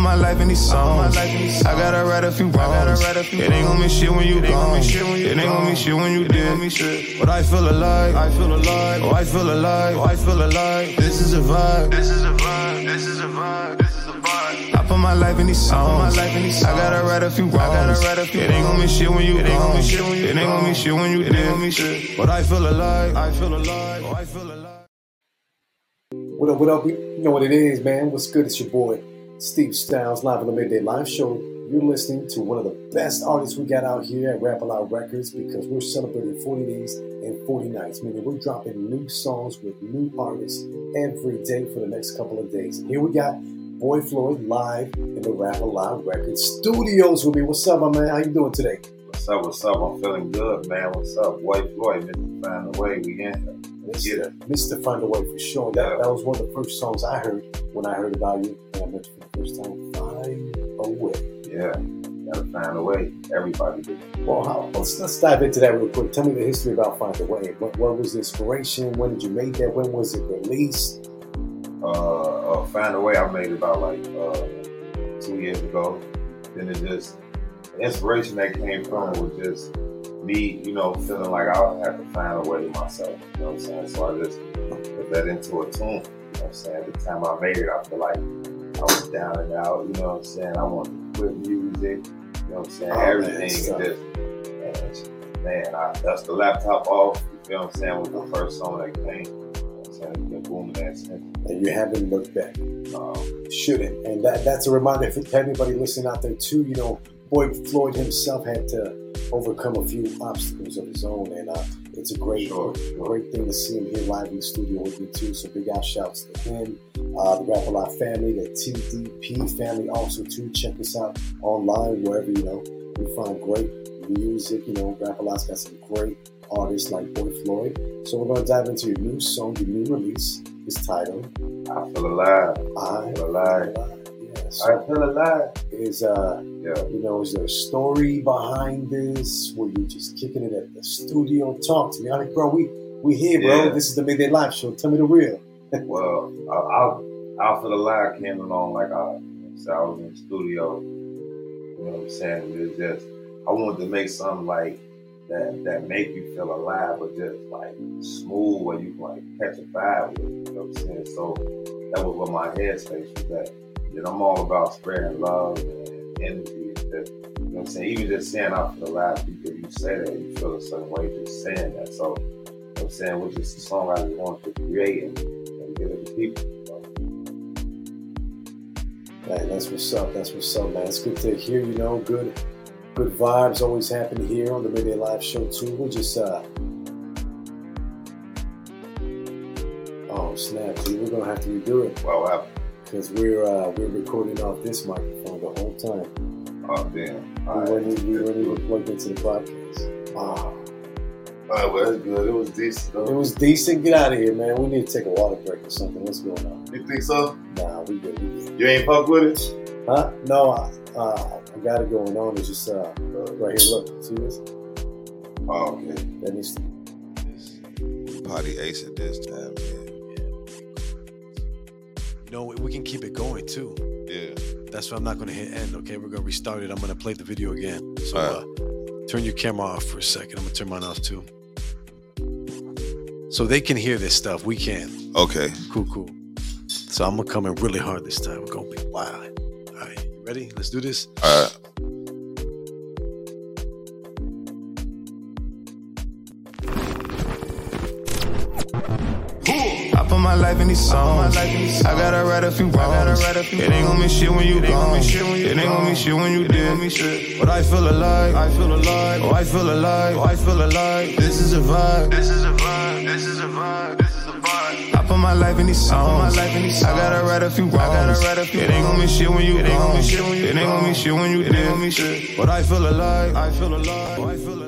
my life in these songs. I gotta write a few wrongs. It ain't gonna mean shit when you gone. It ain't gonna mean shit when you dead. But I feel alive. I feel alive. Oh, I feel alive. Oh, I feel alive. This is a vibe. This is a vibe. This is a vibe. This is a vibe. I put my life in these songs. I gotta write a few wrongs. It ain't gonna mean shit when you gone. It ain't gonna mean shit when you dead. But I feel alive. I feel alive. Oh, I feel alive. What up, what up? You know what it is, man. What's good? It's your boy, Steve Styles, live on the Midday Live Show. You're listening to one of the best artists we got out here at Rap A Lot Records because we're celebrating 40 days and 40 nights, meaning we're dropping new songs with new artists every day for the next couple of days. Here we got Boy Floyd live in the Rap A Lot Records studios with me. What's up, my man? How you doing today? What's up? What's up? I'm feeling good, man. What's up? Boy Floyd. Find a Way. We in here. Let's get it. Mr. Find a Way for sure. That, that was one of the first songs I heard when I heard about you. And I met you for the first time. Find a Way. Yeah. Gotta find a way. Everybody do. Well, how, let's, let's dive into that real quick. Tell me the history about Find a Way. What, what was the inspiration? When did you make that? When was it released? Uh, uh, find a way. I made it about like uh, two years ago. Then it just the inspiration that came from was just me, you know, feeling like I have to find a way myself. You know what I'm saying? So I just put that into a tune. You know what I'm saying? At the time I made it, I feel like I was down and out. You know what I'm saying? I wanted to quit music. You know what I'm saying? Oh, Everything man, just and, man, I dust the laptop off. You know what I'm saying? Was the first song that came. You know what I'm saying? It's been booming that since. And you haven't looked back. Um, shouldn't. And that that's a reminder for anybody listening out there too. You know, Boy Floyd himself had to overcome a few obstacles of his own, and uh, it's a great, Sure, sure. great thing to see him here live in the studio with me too. So big out shouts to him, uh, the Rap A Lot family, the TDP family also too. Check us out online wherever you know you find great music. You know, Rap A Lot's got some great artists like Boy Floyd. So we're gonna dive into your new song, your new release. It's titled I feel alive. "I." feel alive. Yes. I feel alive. Is uh Yeah. you know, is there a story behind this? Were you just kicking it at the studio? Talk to me. I'm like, bro, we we here, bro. Yeah. This is the Midday Live Show. Tell me the real. Well, I, I, I feel alive came along like I, so I was in the studio. You know what I'm saying? It was just I wanted to make something like that that make you feel alive, but just like smooth, where you can like catch a vibe with. You know what I'm saying? So that was what my headspace was at. You know, I'm all about spreading love and energy. And just, you know what I'm saying? Even just saying out for the alive, people, you say that, you feel a certain way just saying that. So, you know what I'm saying? Which is a song I just wanted to create and, and give it to people. Man, that's what's up. That's what's up, man. It's good to hear, you know, good good vibes always happen here on the Midday Live Show too. We're just uh Oh snap, dude, we're gonna have to redo it well, I, because we're uh we're recording off this microphone the whole time. oh, damn. All We right. weren't, we weren't even plugged into the podcast. Wow. All right, well, that's good. It was decent, It was decent. Get out of here, man. We need to take a water break or something. What's going on? You think so? Nah, we good. We good. You ain't fuck with it? Huh? No, I, uh, I got it going on. It's just uh, right here. Look, see this? Oh, okay. That needs to. Potty ace at this time, You know, we- can keep it going too. yeah. That's why I'm not going to hit end. Okay, we're going to restart it. I'm going to play the video again. So Alright. uh, turn your camera off for a second. I'm going to turn mine off too. So they can hear this stuff. We can. Okay. Cool, cool. So I'm going to come in really hard this time. We're going to be wild. All right, you ready? Let's do this. All right. Put my life in these songs. I gotta write a few wrongs. It ain't gonna mean shit when you gone. It ain't gonna mean shit when you dead. But I feel alive. I feel alive. Oh, I feel alive. Oh, I feel alive. This is a vibe. This is a vibe. This is a vibe. This is a vibe. I put my life in these songs. I gotta write a few wrongs. It ain't gonna mean shit when you gone. It ain't gonna mean shit when you dead. But I feel alive. I feel alive. Oh, I feel alive.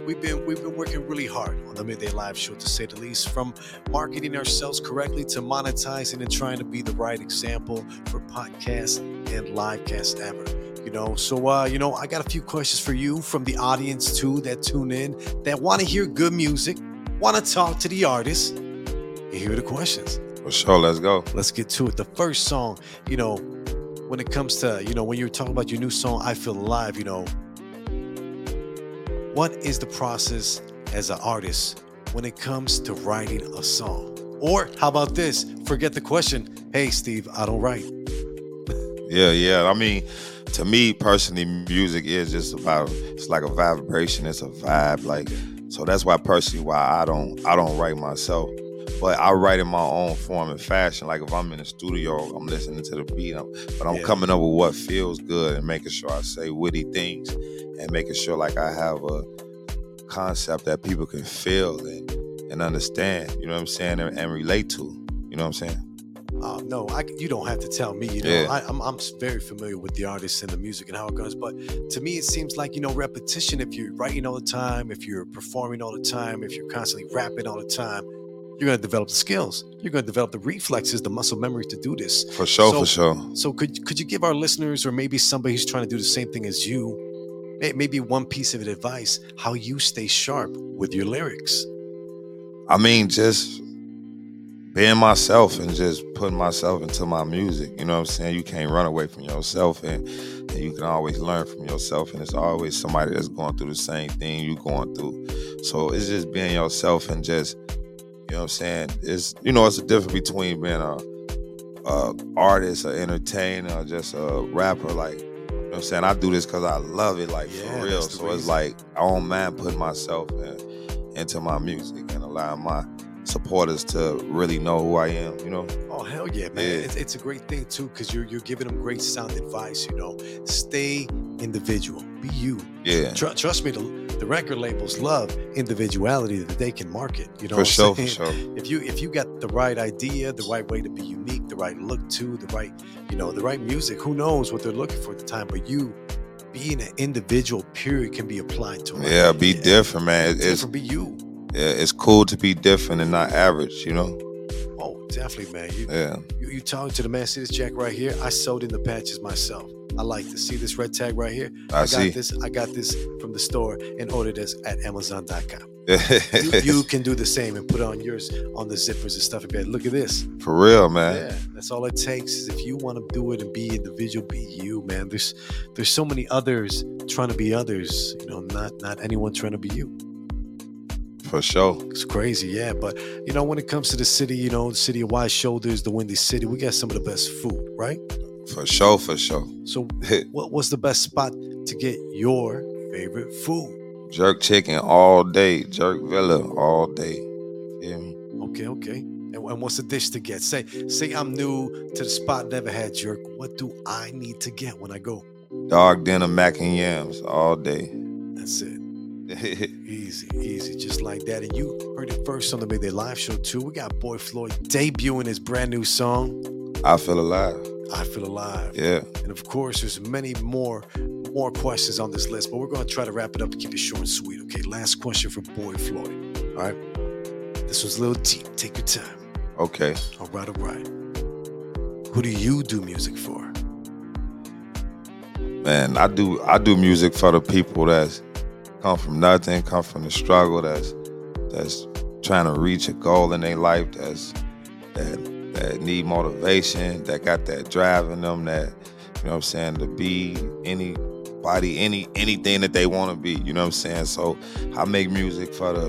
We've been we've been working really hard on the midday live show to say the least. From marketing ourselves correctly to monetizing and trying to be the right example for podcast and livecast ever. You know, so uh, you know, I got a few questions for you from the audience too that tune in that want to hear good music, want to talk to the artists. And here are the questions. For sure, let's go. Let's get to it. The first song, you know, when it comes to, you know, when you're talking about your new song, I Feel Alive, you know, what is the process as an artist when it comes to writing a song? Or how about this? Forget the question. Hey, Steve, I don't write. Yeah, yeah. I mean, to me personally, music is just about it's like a vibration, it's a vibe. Like so that's why personally why I don't I don't write myself. But I write in my own form and fashion. Like if I'm in the studio, I'm listening to the beat, I'm, but I'm Yeah. coming up with what feels good and making sure I say witty things and making sure like I have a concept that people can feel and, and understand. You know what I'm saying, and, and relate to. You know what I'm saying? Uh, no, I, you don't have to tell me. You know, Yeah. I, I'm, I'm very familiar with the artists and the music and how it goes. But to me, it seems like you know repetition. If you're writing all the time, if you're performing all the time, if you're constantly rapping all the time, you're gonna develop the skills. You're gonna develop the reflexes, the muscle memory to do this. For sure, So- for sure. So could could you give our listeners, or maybe somebody who's trying to do the same thing as you, maybe one piece of advice how you stay sharp with your lyrics? I mean, just being myself and just putting myself into my music. You know what I'm saying? You can't run away from yourself, and, and you can always learn from yourself. And it's always somebody that's going through the same thing you're going through. So it's just being yourself and just, know what I'm saying? It's you know, it's a difference between being a, a artist, an entertainer, or just a rapper. Like, you know what I'm saying? I do this because I love it, like Yeah, for real. So it's like I don't mind putting myself in, into my music and allowing my supporters to really know who I am, you know? Oh hell yeah, man! Yeah. It's, it's a great thing too because you're you're giving them great sound advice. You know, stay individual, be you. Yeah. Tr- trust me, the, the record labels love individuality that they can market. You know, For what sure, I'm for sure. If you if you got the right idea, the right way to be unique, the right look to, the right you know, the right music, who knows what they're looking for at the time? But you being an individual, period, can be applied to. Yeah, be different, man. It- It's Different, be you. Yeah, it's cool to be different and not average, you know? Oh, definitely, man. You, Yeah. You, you talking to the man? See this jack right here? I sewed in the patches myself. I like to See this red tag right here? I, got see. this. I got this from the store and ordered this at Amazon.com. You, you can do the same and put on yours on the zippers and stuff like that. Look at this. For real, man. Yeah, that's all it takes. Is if you want to do it and be individual, be you, man. There's there's so many others trying to be others. You know, not not anyone trying to be you. For sure. It's crazy, yeah. But you know, when it comes to the city, you know, the city of wide shoulders, the windy city, we got some of the best food, right? For sure, for sure. So, what was the best spot to get your favorite food? Jerk chicken all day. Jerk Villa all day. Me? Okay, okay. And, and what's the dish to get? Say, say I'm new to the spot, never had jerk. What do I need to get when I go? Dog dinner, mac and yams all day. That's it. Mm-hmm. Easy, easy, just like that. And you heard it first on the Midday Live Show too. We got Boy Floyd debuting his brand new song, I feel alive. "I Feel Alive." Yeah. And of course, there's many more more questions on this list, but we're going to try to wrap it up and keep it short and sweet. Okay, last question for Boy Floyd. All right, this one's a little deep. Take your time. Okay. All right, all right. Who do you do music for? Man, I do I do music for the people that's come from nothing, come from the struggle, that's that's trying to reach a goal in their life, that's that that need motivation, that got that drive in them, that you know what I'm saying, to be anybody, any anything that they want to be. You know what I'm saying? So I make music for the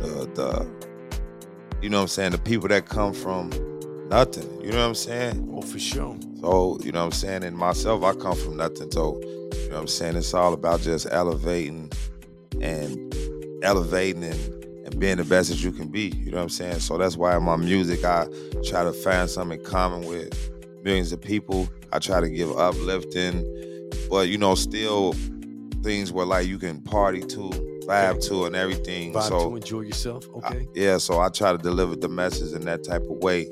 the, the you know what I'm saying, the people that come from nothing. You know what I'm saying? Oh, for sure. So, you know what I'm saying? And myself, I come from nothing. So, you know what I'm saying? It's all about just elevating and elevating and, and being the best that you can be. You know what I'm saying? So that's why in my music, I try to find something in common with millions of people. I try to give uplifting, but, you know, still things where like you can party to, vibe to, and everything. Vibe so, to enjoy yourself. I- Okay. yeah, so I try to deliver the message in that type of way.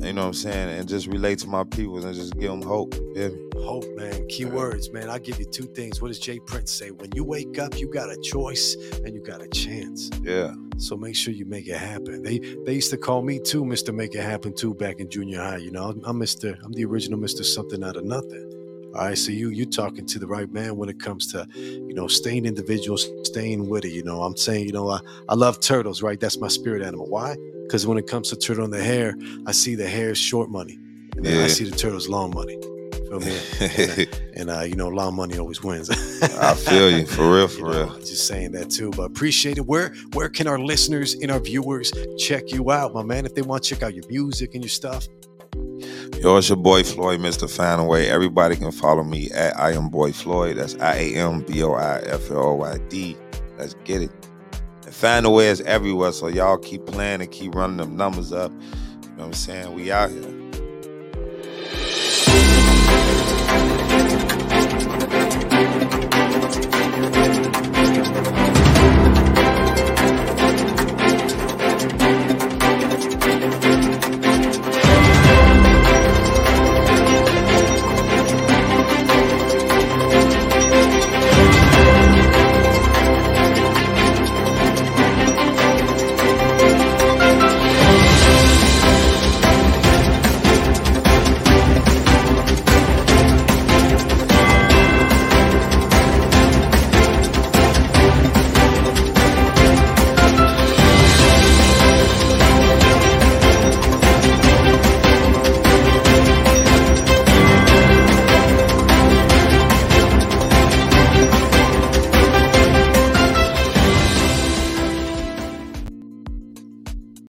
You know what I'm saying? And just relate to my people and just give them hope. Me? Hope, man. Key yeah. words, man. I'll give you two things. What does J. Prince say? When you wake up, you got a choice and you got a chance. Yeah. So make sure you make it happen. They they used to call me too, Mr. Make It Happen too, back in junior high. You know, I'm Mr. I'm the original Mr. Something out of nothing. All right, so you you talking to the right man when it comes to, you know, staying individual, staying with it. You know, I'm saying, you know, I, I love turtles, right? That's my spirit animal. Why? Because when it comes to turtle and the hare, I see the hare short money, and yeah. I see the turtles long money. Feel me? and, and uh, you know, long money always wins. I feel you for real, for you know, real. Just saying that too, but appreciate it. Where where can our listeners and our viewers check you out, my man? If they want to check out your music and your stuff. Yo, it's your boy Floyd, Mr. Fanaway. Everybody can follow me at I am Boy Floyd. That's I A M B O I F L O Y D. Let's get it. And Fanaway is everywhere, so y'all keep playing and keep running them numbers up. You know what I'm saying? We out here.